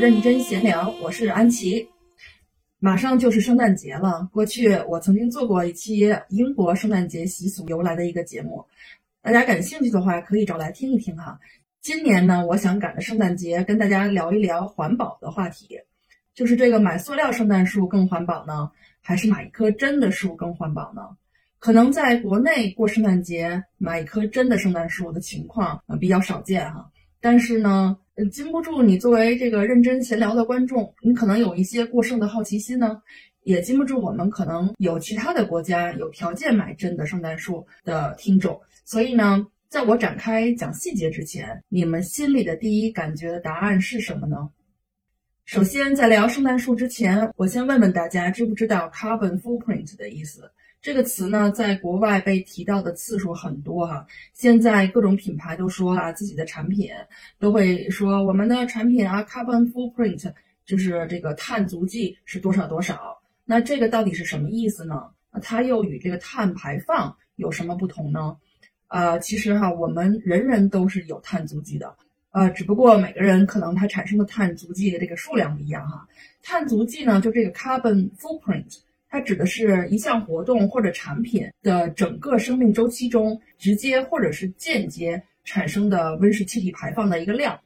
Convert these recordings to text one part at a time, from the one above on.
认真闲聊，我是安琪。马上就是圣诞节了，过去我曾经做过一期英国圣诞节习俗由来的一个节目，大家感兴趣的话可以找来听一听哈。今年呢，我想赶着圣诞节跟大家聊一聊环保的话题，就是这个买塑料圣诞树更环保呢，还是买一棵真的树更环保呢？可能在国内过圣诞节买一棵真的圣诞树的情况呃比较少见哈，但是呢。呃，禁不住你作为这个认真闲聊的观众，你可能有一些过剩的好奇心呢，也禁不住我们可能有其他的国家有条件买真的圣诞树的听众。所以呢，在我展开讲细节之前，你们心里的第一感觉的答案是什么呢？首先，在聊圣诞树之前，我先问问大家，知不知道 carbon footprint 的意思？这个词呢，在国外被提到的次数很多哈。现在各种品牌都说啊，自己的产品都会说我们的产品啊，carbon footprint 就是这个碳足迹是多少多少。那这个到底是什么意思呢？它又与这个碳排放有什么不同呢？呃，其实哈，我们人人都是有碳足迹的，呃，只不过每个人可能它产生的碳足迹的这个数量不一样哈。碳足迹呢，就这个 carbon footprint。它指的是一项活动或者产品的整个生命周期中，直接或者是间接产生的温室气体排放的一个量，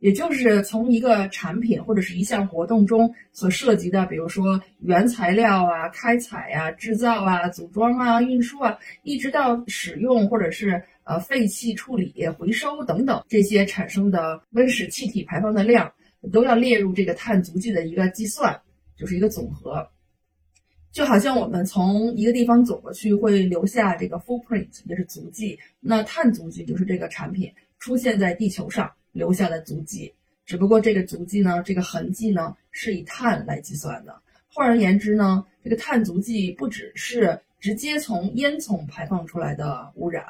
也就是从一个产品或者是一项活动中所涉及的，比如说原材料啊、开采啊、制造啊、组装啊、运输啊，一直到使用或者是呃废气处理、回收等等这些产生的温室气体排放的量，都要列入这个碳足迹的一个计算，就是一个总和。就好像我们从一个地方走过去，会留下这个 footprint，也是足迹。那碳足迹就是这个产品出现在地球上留下的足迹。只不过这个足迹呢，这个痕迹呢，是以碳来计算的。换而言之呢，这个碳足迹不只是直接从烟囱排放出来的污染，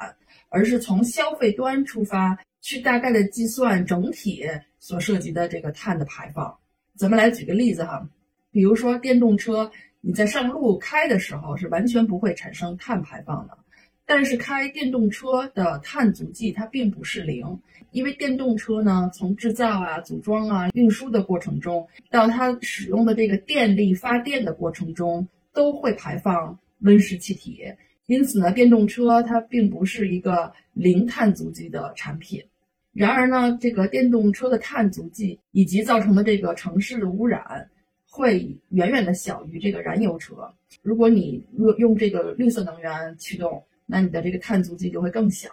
而是从消费端出发，去大概的计算整体所涉及的这个碳的排放。咱们来举个例子哈，比如说电动车。你在上路开的时候是完全不会产生碳排放的，但是开电动车的碳足迹它并不是零，因为电动车呢从制造啊、组装啊、运输的过程中，到它使用的这个电力发电的过程中，都会排放温室气体，因此呢，电动车它并不是一个零碳足迹的产品。然而呢，这个电动车的碳足迹以及造成的这个城市的污染。会远远的小于这个燃油车。如果你用用这个绿色能源驱动，那你的这个碳足迹就会更小。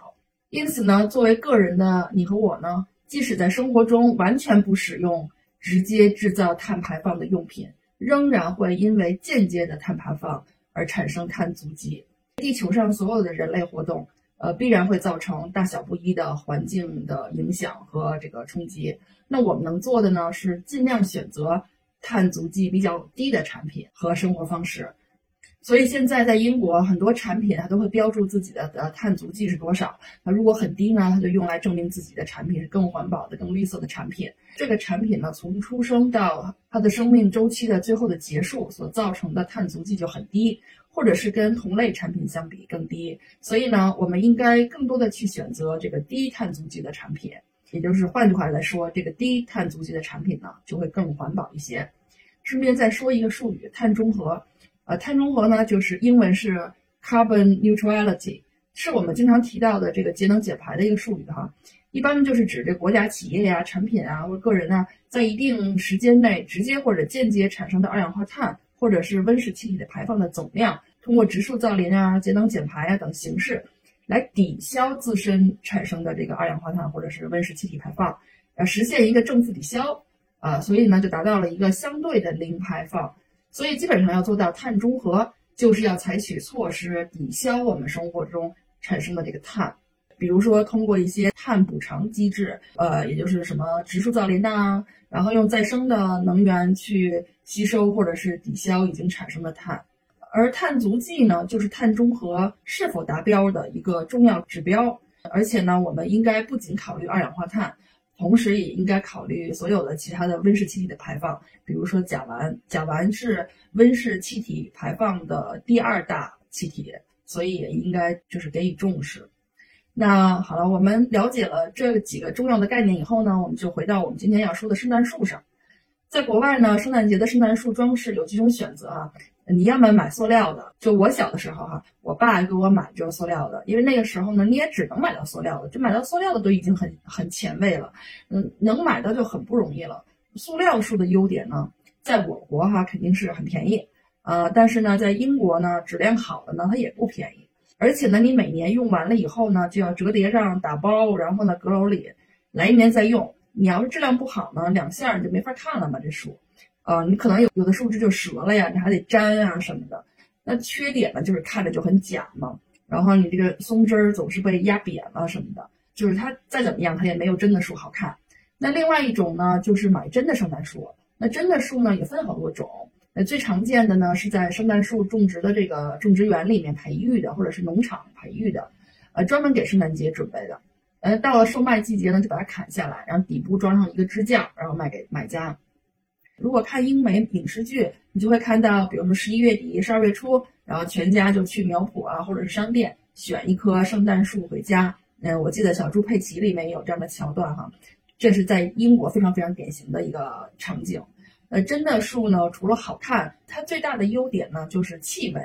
因此呢，作为个人的你和我呢，即使在生活中完全不使用直接制造碳排放的用品，仍然会因为间接的碳排放而产生碳足迹。地球上所有的人类活动，呃，必然会造成大小不一的环境的影响和这个冲击。那我们能做的呢，是尽量选择。碳足迹比较低的产品和生活方式，所以现在在英国很多产品它都会标注自己的呃碳足迹是多少。那如果很低呢，它就用来证明自己的产品是更环保的、更绿色的产品。这个产品呢，从出生到它的生命周期的最后的结束所造成的碳足迹就很低，或者是跟同类产品相比更低。所以呢，我们应该更多的去选择这个低碳足迹的产品。也就是换句话来说，这个低碳足迹的产品呢，就会更环保一些。顺便再说一个术语，碳中和。呃，碳中和呢，就是英文是 carbon neutrality，是我们经常提到的这个节能减排的一个术语哈。一般就是指这国家、企业呀、产品啊或者个人呢，在一定时间内直接或者间接产生的二氧化碳或者是温室气体的排放的总量，通过植树造林啊、节能减排啊等形式。来抵消自身产生的这个二氧化碳或者是温室气体排放，呃，实现一个正负抵消，啊，所以呢就达到了一个相对的零排放。所以基本上要做到碳中和，就是要采取措施抵消我们生活中产生的这个碳，比如说通过一些碳补偿机制，呃，也就是什么植树造林呐，然后用再生的能源去吸收或者是抵消已经产生的碳。而碳足迹呢，就是碳中和是否达标的一个重要指标。而且呢，我们应该不仅考虑二氧化碳，同时也应该考虑所有的其他的温室气体的排放，比如说甲烷。甲烷是温室气体排放的第二大气体，所以也应该就是给予重视。那好了，我们了解了这几个重要的概念以后呢，我们就回到我们今天要说的圣诞树上。在国外呢，圣诞节的圣诞树装饰有几种选择啊。你要么买塑料的，就我小的时候哈，我爸给我买就是塑料的，因为那个时候呢，你也只能买到塑料的，就买到塑料的都已经很很前卫了，嗯，能买到就很不容易了。塑料树的优点呢，在我国哈肯定是很便宜，呃，但是呢，在英国呢，质量好的呢，它也不便宜，而且呢，你每年用完了以后呢，就要折叠上打包，然后呢，阁楼里来一年再用。你要是质量不好呢，两下你就没法看了嘛，这树。呃，你可能有有的树枝就折了呀，你还得粘啊什么的。那缺点呢，就是看着就很假嘛。然后你这个松枝儿总是被压扁了什么的，就是它再怎么样，它也没有真的树好看。那另外一种呢，就是买真的圣诞树。那真的树呢，也分好多种。那最常见的呢，是在圣诞树种植的这个种植园里面培育的，或者是农场培育的，呃，专门给圣诞节准备的。呃，到了售卖季节呢，就把它砍下来，然后底部装上一个支架，然后卖给买家。如果看英美影视剧，你就会看到，比如说十一月底、十二月初，然后全家就去苗圃啊，或者是商店选一棵圣诞树回家。嗯，我记得《小猪佩奇》里面也有这样的桥段哈，这是在英国非常非常典型的一个场景。呃，真的树呢，除了好看，它最大的优点呢就是气味。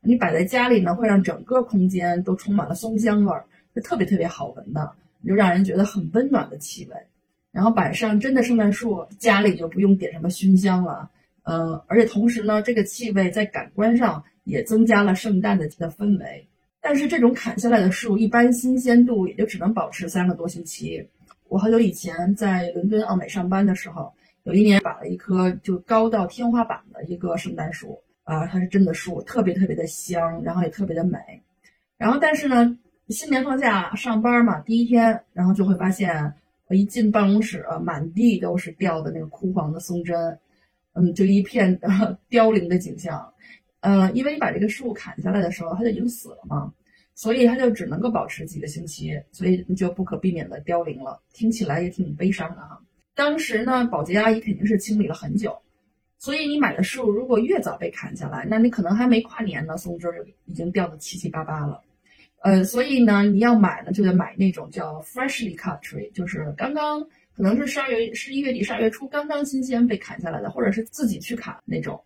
你摆在家里呢，会让整个空间都充满了松香味儿，是特别特别好闻的，就让人觉得很温暖的气味。然后摆上真的圣诞树，家里就不用点什么熏香了，嗯，而且同时呢，这个气味在感官上也增加了圣诞的的氛围。但是这种砍下来的树，一般新鲜度也就只能保持三个多星期。我很久以前在伦敦奥美上班的时候，有一年摆了一棵就高到天花板的一个圣诞树，啊，它是真的树，特别特别的香，然后也特别的美。然后但是呢，新年放假上班嘛，第一天，然后就会发现。我一进办公室，满地都是掉的那个枯黄的松针，嗯，就一片凋零的景象。呃，因为你把这个树砍下来的时候，它就已经死了嘛，所以它就只能够保持几个星期，所以就不可避免的凋零了。听起来也挺悲伤的哈。当时呢，保洁阿姨肯定是清理了很久，所以你买的树如果越早被砍下来，那你可能还没跨年呢，松枝已经掉的七七八八了。呃，所以呢，你要买呢，就得买那种叫 freshly cut tree，就是刚刚可能是十二月、十一月底、十二月初刚刚新鲜被砍下来的，或者是自己去砍那种。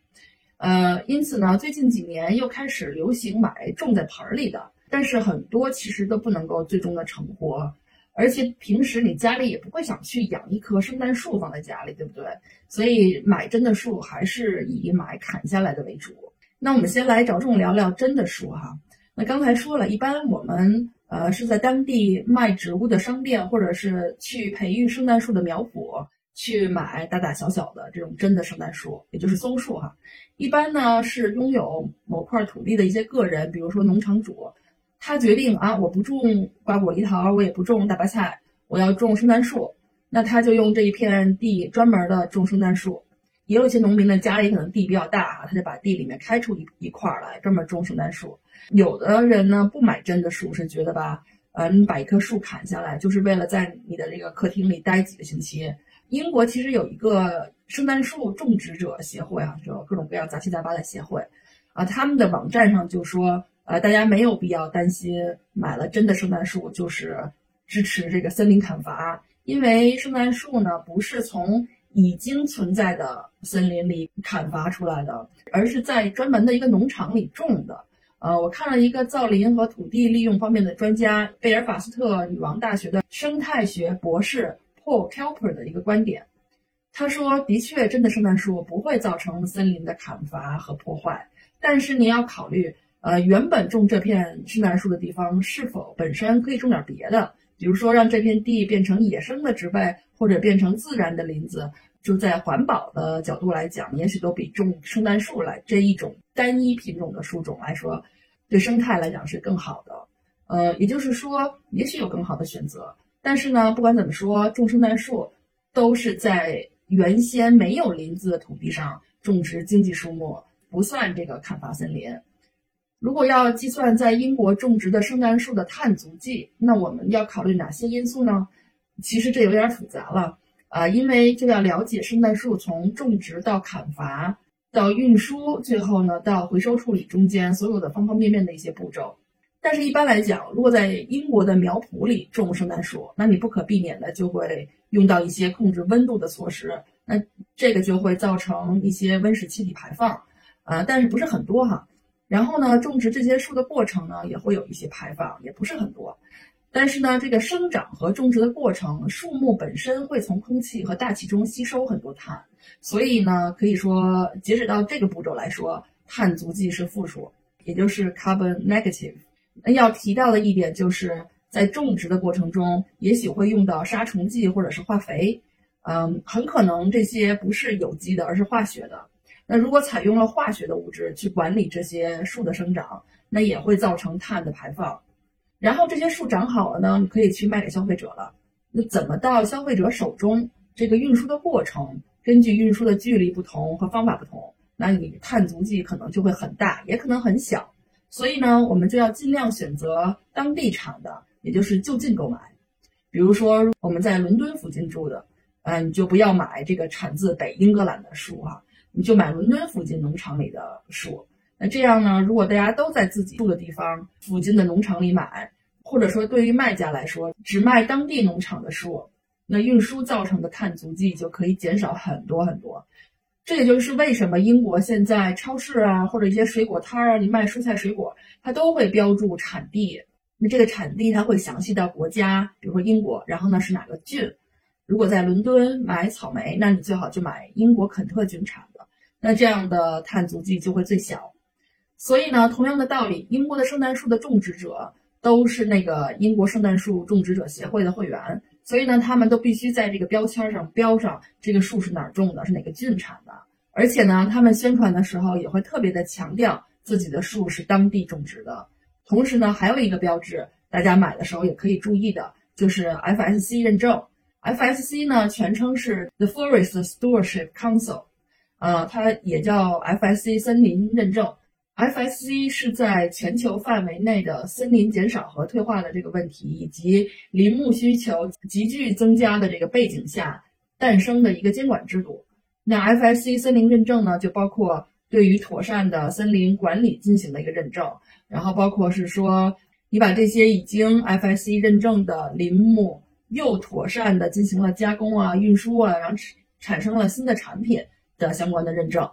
呃，因此呢，最近几年又开始流行买种在盆里的，但是很多其实都不能够最终的成活，而且平时你家里也不会想去养一棵圣诞树放在家里，对不对？所以买真的树还是以买砍下来的为主。那我们先来着重聊聊真的树哈。那刚才说了一般我们呃是在当地卖植物的商店，或者是去培育圣诞树的苗圃去买大大小小的这种真的圣诞树，也就是松树哈。一般呢是拥有某块土地的一些个人，比如说农场主，他决定啊我不种瓜果梨桃，我也不种大白菜，我要种圣诞树，那他就用这一片地专门的种圣诞树。也有一些农民呢家里可能地比较大哈，他就把地里面开出一一块来专门种圣诞树。有的人呢不买真的树，是觉得吧，呃，你把一棵树砍下来，就是为了在你的这个客厅里待几个星期。英国其实有一个圣诞树种植者协会啊，就各种各样杂七杂八的协会，啊，他们的网站上就说，呃，大家没有必要担心买了真的圣诞树就是支持这个森林砍伐，因为圣诞树呢不是从已经存在的森林里砍伐出来的，而是在专门的一个农场里种的。呃，我看了一个造林和土地利用方面的专家，贝尔法斯特女王大学的生态学博士 Paul Kelper 的一个观点。他说：“的确，真的圣诞树不会造成森林的砍伐和破坏，但是你要考虑，呃，原本种这片圣诞树的地方是否本身可以种点别的，比如说让这片地变成野生的植被，或者变成自然的林子。就在环保的角度来讲，也许都比种圣诞树来这一种单一品种的树种来说。”对生态来讲是更好的，呃，也就是说，也许有更好的选择。但是呢，不管怎么说，种圣诞树都是在原先没有林子的土地上种植经济树木，不算这个砍伐森林。如果要计算在英国种植的圣诞树的碳足迹，那我们要考虑哪些因素呢？其实这有点复杂了啊，因为就要了解圣诞树从种植到砍伐。到运输，最后呢，到回收处理中间所有的方方面面的一些步骤，但是，一般来讲，如果在英国的苗圃里种圣诞树，那你不可避免的就会用到一些控制温度的措施，那这个就会造成一些温室气体排放，啊，但是不是很多哈。然后呢，种植这些树的过程呢，也会有一些排放，也不是很多。但是呢，这个生长和种植的过程，树木本身会从空气和大气中吸收很多碳，所以呢，可以说截止到这个步骤来说，碳足迹是负数，也就是 carbon negative。那要提到的一点就是在种植的过程中，也许会用到杀虫剂或者是化肥，嗯，很可能这些不是有机的，而是化学的。那如果采用了化学的物质去管理这些树的生长，那也会造成碳的排放。然后这些树长好了呢，你可以去卖给消费者了。那怎么到消费者手中？这个运输的过程，根据运输的距离不同和方法不同，那你碳足迹可能就会很大，也可能很小。所以呢，我们就要尽量选择当地产的，也就是就近购买。比如说我们在伦敦附近住的，嗯，你就不要买这个产自北英格兰的树哈，你就买伦敦附近农场里的树。那这样呢？如果大家都在自己住的地方附近的农场里买，或者说对于卖家来说，只卖当地农场的树，那运输造成的碳足迹就可以减少很多很多。这也就是为什么英国现在超市啊，或者一些水果摊啊，你卖蔬菜水果，它都会标注产地。那这个产地它会详细到国家，比如说英国，然后呢是哪个郡。如果在伦敦买草莓，那你最好就买英国肯特郡产的，那这样的碳足迹就会最小。所以呢，同样的道理，英国的圣诞树的种植者都是那个英国圣诞树种植者协会的会员，所以呢，他们都必须在这个标签上标上这个树是哪儿种的，是哪个郡产的。而且呢，他们宣传的时候也会特别的强调自己的树是当地种植的。同时呢，还有一个标志，大家买的时候也可以注意的，就是 FSC 认证。FSC 呢，全称是 The Forest Stewardship Council，呃，它也叫 FSC 森林认证。FSC 是在全球范围内的森林减少和退化的这个问题，以及林木需求急剧增加的这个背景下诞生的一个监管制度。那 FSC 森林认证呢，就包括对于妥善的森林管理进行的一个认证，然后包括是说你把这些已经 FSC 认证的林木又妥善的进行了加工啊、运输啊，然后产生了新的产品的相关的认证。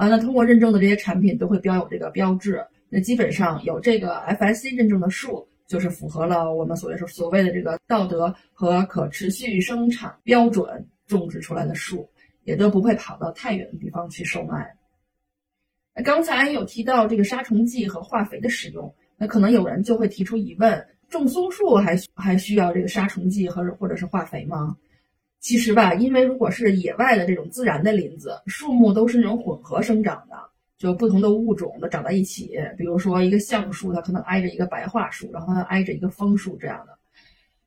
啊，那通过认证的这些产品都会标有这个标志。那基本上有这个 FSC 认证的树，就是符合了我们所谓说所谓的这个道德和可持续生产标准种植出来的树，也都不会跑到太远的地方去售卖。那刚才有提到这个杀虫剂和化肥的使用，那可能有人就会提出疑问：种松树还还需要这个杀虫剂和或者是化肥吗？其实吧，因为如果是野外的这种自然的林子，树木都是那种混合生长的，就不同的物种都长在一起。比如说一个橡树，它可能挨着一个白桦树，然后它挨着一个枫树这样的。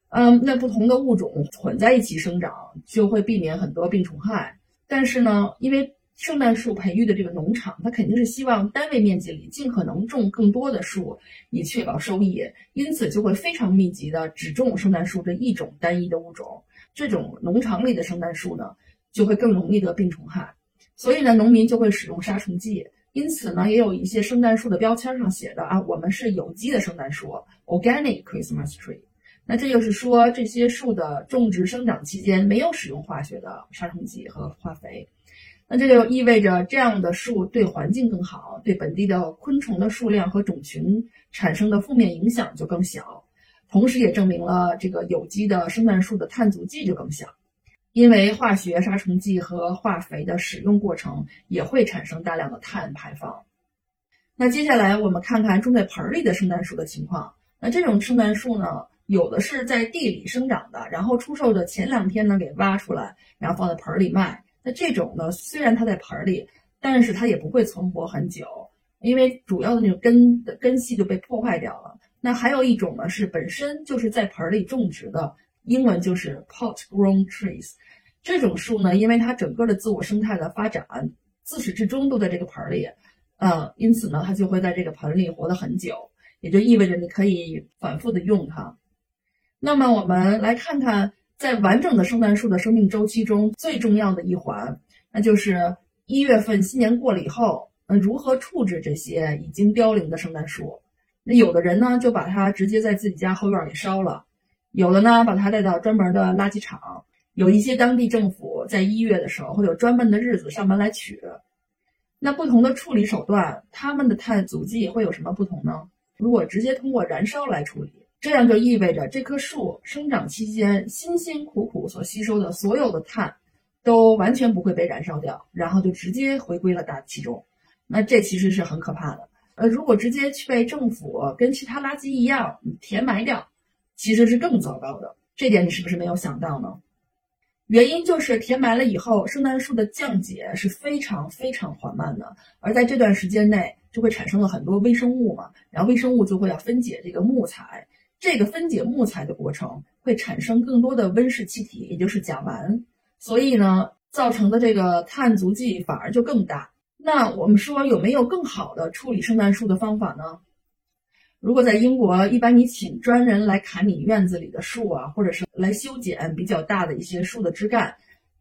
嗯，那不同的物种混在一起生长，就会避免很多病虫害。但是呢，因为圣诞树培育的这个农场，它肯定是希望单位面积里尽可能种更多的树，以确保收益，因此就会非常密集的只种圣诞树这一种单一的物种。这种农场里的圣诞树呢，就会更容易得病虫害，所以呢，农民就会使用杀虫剂。因此呢，也有一些圣诞树的标签上写的啊，我们是有机的圣诞树 （Organic Christmas Tree）。那这就是说，这些树的种植生长期间没有使用化学的杀虫剂和化肥。那这就意味着这样的树对环境更好，对本地的昆虫的数量和种群产生的负面影响就更小。同时也证明了这个有机的圣诞树的碳足迹就更小，因为化学杀虫剂和化肥的使用过程也会产生大量的碳排放。那接下来我们看看种在盆里的圣诞树的情况。那这种圣诞树呢，有的是在地里生长的，然后出售的前两天呢给挖出来，然后放在盆里卖。那这种呢，虽然它在盆里，但是它也不会存活很久，因为主要的那种根的根系就被破坏掉了。那还有一种呢，是本身就是在盆里种植的，英文就是 pot grown trees。这种树呢，因为它整个的自我生态的发展，自始至终都在这个盆里，呃，因此呢，它就会在这个盆里活得很久，也就意味着你可以反复的用它。那么我们来看看，在完整的圣诞树的生命周期中最重要的一环，那就是一月份新年过了以后，嗯，如何处置这些已经凋零的圣诞树？那有的人呢，就把它直接在自己家后院给烧了；有的呢，把它带到专门的垃圾场。有一些当地政府在一月的时候会有专门的日子上门来取。那不同的处理手段，他们的碳足迹会有什么不同呢？如果直接通过燃烧来处理，这样就意味着这棵树生长期间辛辛苦苦所吸收的所有的碳，都完全不会被燃烧掉，然后就直接回归了大气中。那这其实是很可怕的。呃，如果直接去被政府跟其他垃圾一样填埋掉，其实是更糟糕的。这点你是不是没有想到呢？原因就是填埋了以后，圣诞树的降解是非常非常缓慢的，而在这段时间内就会产生了很多微生物嘛，然后微生物就会要分解这个木材，这个分解木材的过程会产生更多的温室气体，也就是甲烷，所以呢，造成的这个碳足迹反而就更大。那我们说有没有更好的处理圣诞树的方法呢？如果在英国，一般你请专人来砍你院子里的树啊，或者是来修剪比较大的一些树的枝干，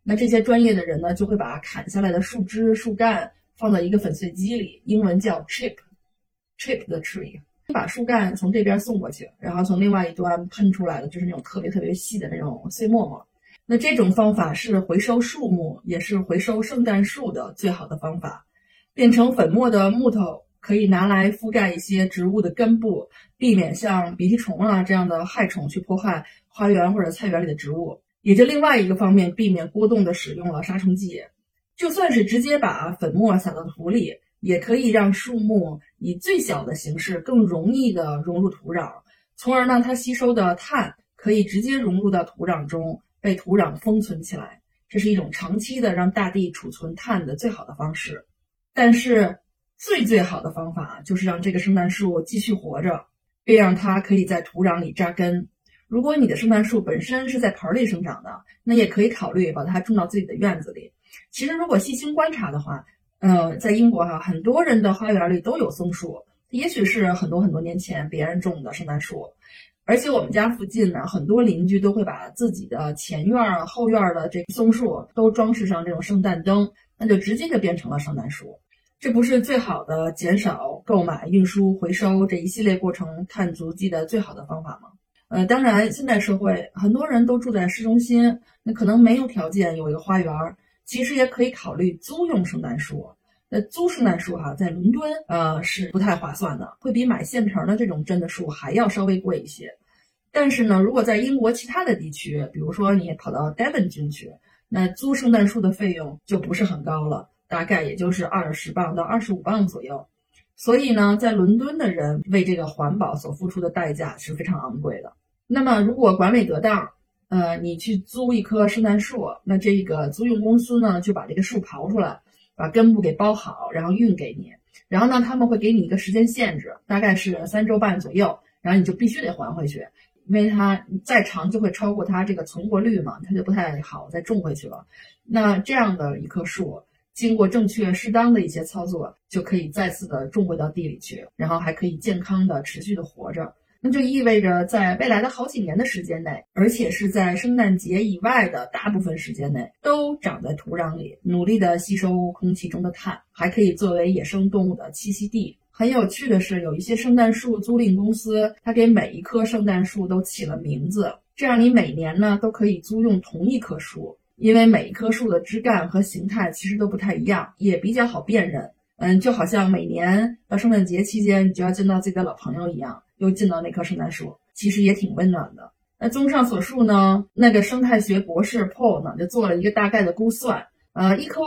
那这些专业的人呢，就会把砍下来的树枝、树干放在一个粉碎机里，英文叫 chip，chip the tree，把树干从这边送过去，然后从另外一端喷出来的就是那种特别特别细的那种碎沫沫。那这种方法是回收树木，也是回收圣诞树的最好的方法。变成粉末的木头。可以拿来覆盖一些植物的根部，避免像鼻涕虫啊这样的害虫去破坏花园或者菜园里的植物。也就另外一个方面，避免过度的使用了杀虫剂。就算是直接把粉末撒到土里，也可以让树木以最小的形式更容易的融入土壤，从而让它吸收的碳可以直接融入到土壤中，被土壤封存起来。这是一种长期的让大地储存碳的最好的方式。但是。最最好的方法就是让这个圣诞树继续活着，并让它可以在土壤里扎根。如果你的圣诞树本身是在盆里生长的，那也可以考虑把它种到自己的院子里。其实，如果细心观察的话，呃，在英国哈，很多人的花园里都有松树，也许是很多很多年前别人种的圣诞树。而且我们家附近呢，很多邻居都会把自己的前院儿、后院儿的这个松树都装饰上这种圣诞灯，那就直接就变成了圣诞树。这不是最好的减少购买、运输、回收这一系列过程碳足迹的最好的方法吗？呃，当然，现代社会很多人都住在市中心，那可能没有条件有一个花园，其实也可以考虑租用圣诞树。那租圣诞树哈，在伦敦呃是不太划算的，会比买现成的这种真的树还要稍微贵一些。但是呢，如果在英国其他的地区，比如说你跑到 Devon 进去，那租圣诞树的费用就不是很高了。大概也就是二十磅到二十五磅左右，所以呢，在伦敦的人为这个环保所付出的代价是非常昂贵的。那么，如果管理得当，呃，你去租一棵圣诞树，那这个租用公司呢，就把这个树刨出来，把根部给包好，然后运给你。然后呢，他们会给你一个时间限制，大概是三周半左右，然后你就必须得还回去，因为它再长就会超过它这个存活率嘛，它就不太好再种回去了。那这样的一棵树。经过正确适当的一些操作，就可以再次的种回到地里去，然后还可以健康的持续的活着。那就意味着在未来的好几年的时间内，而且是在圣诞节以外的大部分时间内，都长在土壤里，努力的吸收空气中的碳，还可以作为野生动物的栖息地。很有趣的是，有一些圣诞树租赁公司，它给每一棵圣诞树都起了名字，这样你每年呢都可以租用同一棵树。因为每一棵树的枝干和形态其实都不太一样，也比较好辨认。嗯，就好像每年到圣诞节期间，你就要见到自己的老朋友一样，又见到那棵圣诞树，其实也挺温暖的。那综上所述呢，那个生态学博士 Paul 呢，就做了一个大概的估算。呃，一棵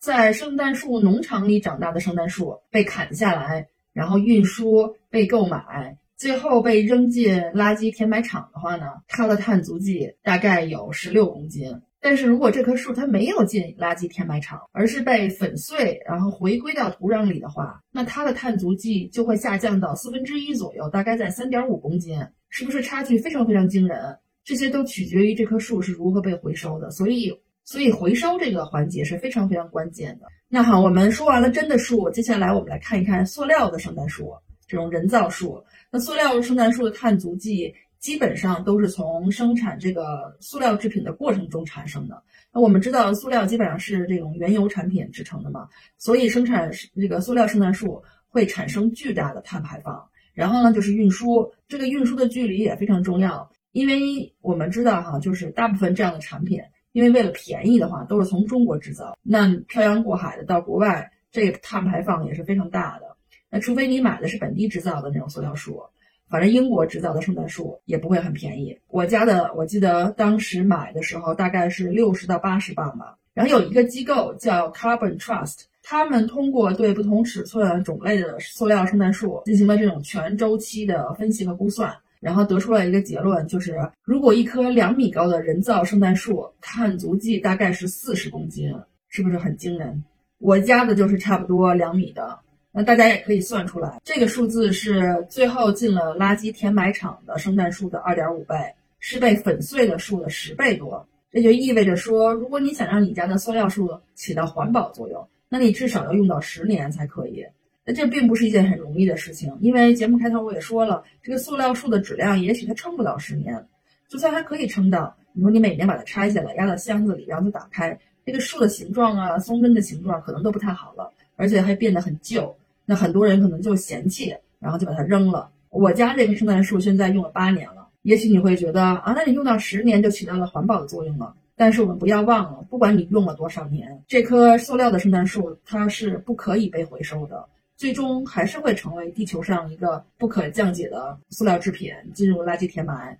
在圣诞树农场里长大的圣诞树被砍下来，然后运输、被购买，最后被扔进垃圾填埋场的话呢，它的碳足迹大概有十六公斤。但是如果这棵树它没有进垃圾填埋场，而是被粉碎，然后回归到土壤里的话，那它的碳足迹就会下降到四分之一左右，大概在三点五公斤，是不是差距非常非常惊人？这些都取决于这棵树是如何被回收的，所以，所以回收这个环节是非常非常关键的。那好，我们说完了真的树，接下来我们来看一看塑料的圣诞树，这种人造树。那塑料圣诞树的碳足迹。基本上都是从生产这个塑料制品的过程中产生的。那我们知道，塑料基本上是这种原油产品制成的嘛，所以生产这个塑料圣诞树会产生巨大的碳排放。然后呢，就是运输，这个运输的距离也非常重要，因为我们知道哈，就是大部分这样的产品，因为为了便宜的话，都是从中国制造，那漂洋过海的到国外，这个碳排放也是非常大的。那除非你买的是本地制造的那种塑料树，反正英国制造的圣诞树也不会很便宜。我家的，我记得当时买的时候大概是六十到八十磅吧。然后有一个机构叫 Carbon Trust。他们通过对不同尺寸、种类的塑料圣诞树进行了这种全周期的分析和估算，然后得出了一个结论，就是如果一棵两米高的人造圣诞树碳足迹大概是四十公斤，是不是很惊人？我家的就是差不多两米的，那大家也可以算出来，这个数字是最后进了垃圾填埋场的圣诞树的二点五倍，是被粉碎的树的十倍多。这就意味着说，如果你想让你家的塑料树起到环保作用，那你至少要用到十年才可以，那这并不是一件很容易的事情，因为节目开头我也说了，这个塑料树的质量也许它撑不到十年，就算它可以撑到，你说你每年把它拆下来压到箱子里，然后就打开，这个树的形状啊，松根的形状可能都不太好了，而且还变得很旧，那很多人可能就嫌弃，然后就把它扔了。我家这棵圣诞树现在用了八年了，也许你会觉得啊，那你用到十年就起到了环保的作用了。但是我们不要忘了，不管你用了多少年，这棵塑料的圣诞树它是不可以被回收的，最终还是会成为地球上一个不可降解的塑料制品，进入垃圾填埋。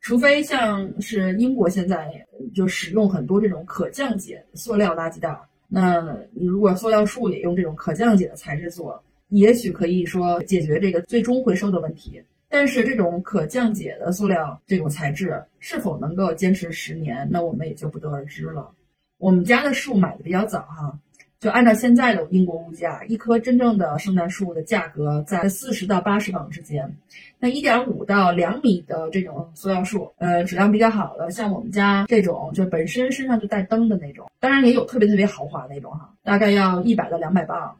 除非像是英国现在就使用很多这种可降解塑料垃圾袋，那你如果塑料树也用这种可降解的材质做，也许可以说解决这个最终回收的问题。但是这种可降解的塑料这种材质是否能够坚持十年，那我们也就不得而知了。我们家的树买的比较早哈，就按照现在的英国物价，一棵真正的圣诞树的价格在四十到八十磅之间。那一点五到两米的这种塑料树，呃，质量比较好的，像我们家这种就本身身上就带灯的那种，当然也有特别特别豪华那种哈，大概要一百到两百磅。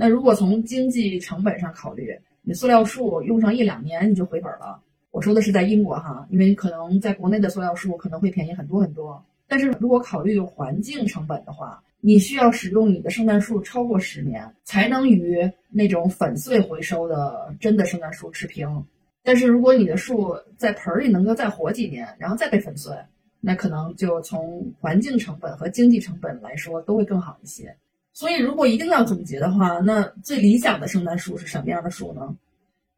那如果从经济成本上考虑，你塑料树用上一两年你就回本了。我说的是在英国哈，因为可能在国内的塑料树可能会便宜很多很多。但是如果考虑环境成本的话，你需要使用你的圣诞树超过十年，才能与那种粉碎回收的真的圣诞树持平。但是如果你的树在盆里能够再活几年，然后再被粉碎，那可能就从环境成本和经济成本来说都会更好一些。所以，如果一定要总结的话，那最理想的圣诞树是什么样的树呢？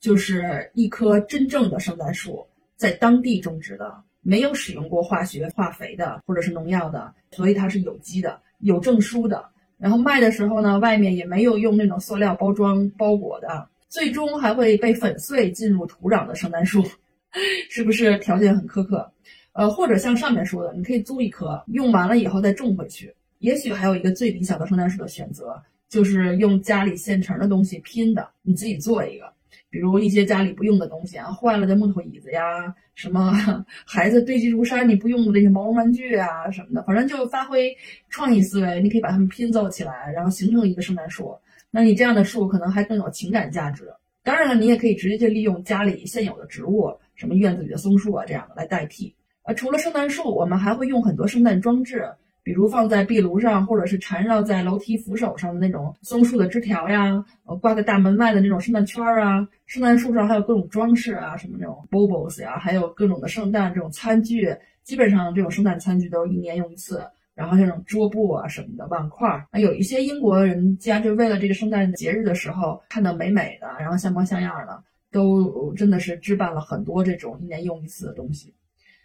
就是一棵真正的圣诞树，在当地种植的，没有使用过化学化肥的或者是农药的，所以它是有机的、有证书的。然后卖的时候呢，外面也没有用那种塑料包装包裹的，最终还会被粉碎进入土壤的圣诞树，是不是条件很苛刻？呃，或者像上面说的，你可以租一棵，用完了以后再种回去。也许还有一个最理想的圣诞树的选择，就是用家里现成的东西拼的，你自己做一个，比如一些家里不用的东西啊，坏了的木头椅子呀，什么 孩子堆积如山你不用的那些毛绒玩具啊什么的，反正就发挥创意思维，你可以把它们拼凑起来，然后形成一个圣诞树。那你这样的树可能还更有情感价值。当然了，你也可以直接去利用家里现有的植物，什么院子里的松树啊这样的来代替。呃，除了圣诞树，我们还会用很多圣诞装置。比如放在壁炉上，或者是缠绕在楼梯扶手上的那种松树的枝条呀，呃，挂在大门外的那种圣诞圈儿啊，圣诞树上还有各种装饰啊，什么那种 baubles 呀，还有各种的圣诞这种餐具，基本上这种圣诞餐具都是一年用一次。然后像这种桌布啊什么的碗筷，那有一些英国人家就为了这个圣诞节日的时候看到美美的，然后像模像样的，都真的是置办了很多这种一年用一次的东西。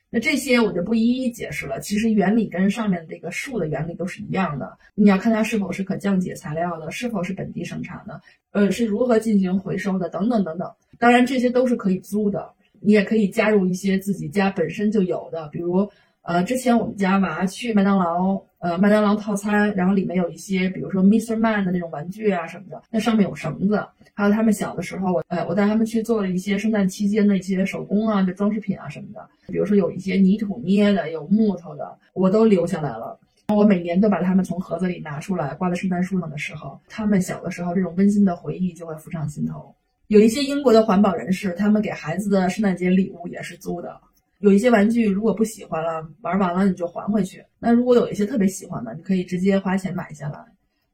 那这些我就不一一解释了。其实原理跟上面这个树的原理都是一样的。你要看它是否是可降解材料的，是否是本地生产的，呃，是如何进行回收的，等等等等。当然这些都是可以租的，你也可以加入一些自己家本身就有的，比如。呃，之前我们家娃去麦当劳，呃，麦当劳套餐，然后里面有一些，比如说 Mr. Man 的那种玩具啊什么的，那上面有绳子，还有他们小的时候，我，呃，我带他们去做了一些圣诞期间的一些手工啊，就装饰品啊什么的，比如说有一些泥土捏的，有木头的，我都留下来了。我每年都把它们从盒子里拿出来，挂在圣诞树上的时候，他们小的时候这种温馨的回忆就会浮上心头。有一些英国的环保人士，他们给孩子的圣诞节礼物也是租的。有一些玩具，如果不喜欢了，玩完了你就还回去。那如果有一些特别喜欢的，你可以直接花钱买下来。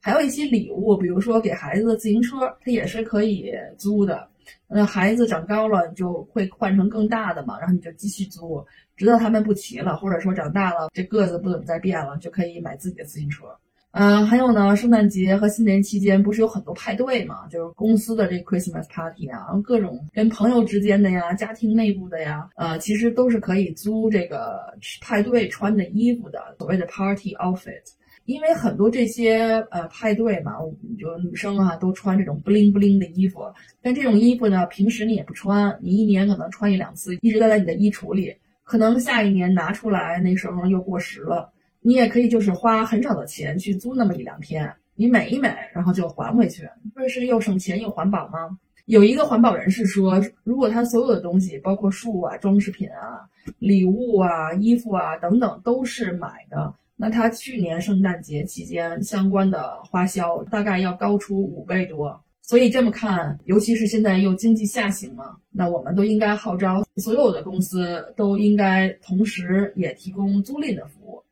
还有一些礼物，比如说给孩子的自行车，它也是可以租的。那孩子长高了，你就会换成更大的嘛，然后你就继续租，直到他们不骑了，或者说长大了，这个子不怎么再变了，就可以买自己的自行车。嗯，还有呢，圣诞节和新年期间不是有很多派对嘛？就是公司的这 Christmas party 啊，然后各种跟朋友之间的呀，家庭内部的呀，呃，其实都是可以租这个派对穿的衣服的，所谓的 party outfit。因为很多这些呃派对嘛，就女生啊都穿这种不灵不灵的衣服，但这种衣服呢，平时你也不穿，你一年可能穿一两次，一直待在你的衣橱里，可能下一年拿出来，那时候又过时了。你也可以就是花很少的钱去租那么一两天，你美一美，然后就还回去，不是又省钱又环保吗？有一个环保人士说，如果他所有的东西，包括树啊、装饰品啊、礼物啊、衣服啊等等都是买的，那他去年圣诞节期间相关的花销大概要高出五倍多。所以这么看，尤其是现在又经济下行嘛，那我们都应该号召所有的公司都应该同时也提供租赁的服务。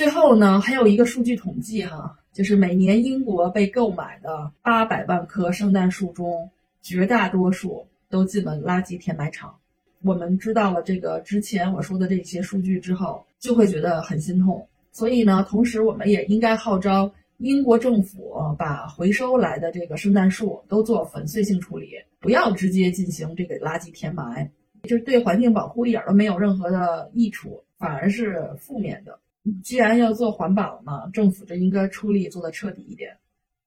最后呢，还有一个数据统计哈，就是每年英国被购买的八百万棵圣诞树中，绝大多数都进了垃圾填埋场。我们知道了这个之前我说的这些数据之后，就会觉得很心痛。所以呢，同时我们也应该号召英国政府把回收来的这个圣诞树都做粉碎性处理，不要直接进行这个垃圾填埋，就是对环境保护一点都没有任何的益处，反而是负面的。既然要做环保嘛，政府就应该出力做的彻底一点。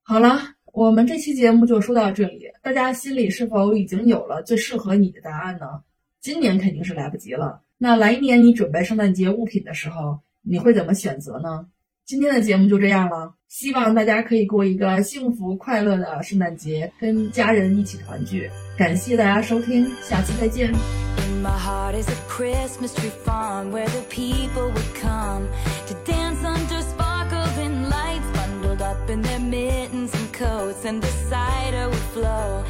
好了，我们这期节目就说到这里，大家心里是否已经有了最适合你的答案呢？今年肯定是来不及了，那来年你准备圣诞节物品的时候，你会怎么选择呢？今天的节目就这样了，希望大家可以过一个幸福快乐的圣诞节，跟家人一起团聚。感谢大家收听，下次再见。my heart is a Christmas tree farm where the people would come to dance under sparkling lights, bundled up in their mittens and coats, and the cider would flow.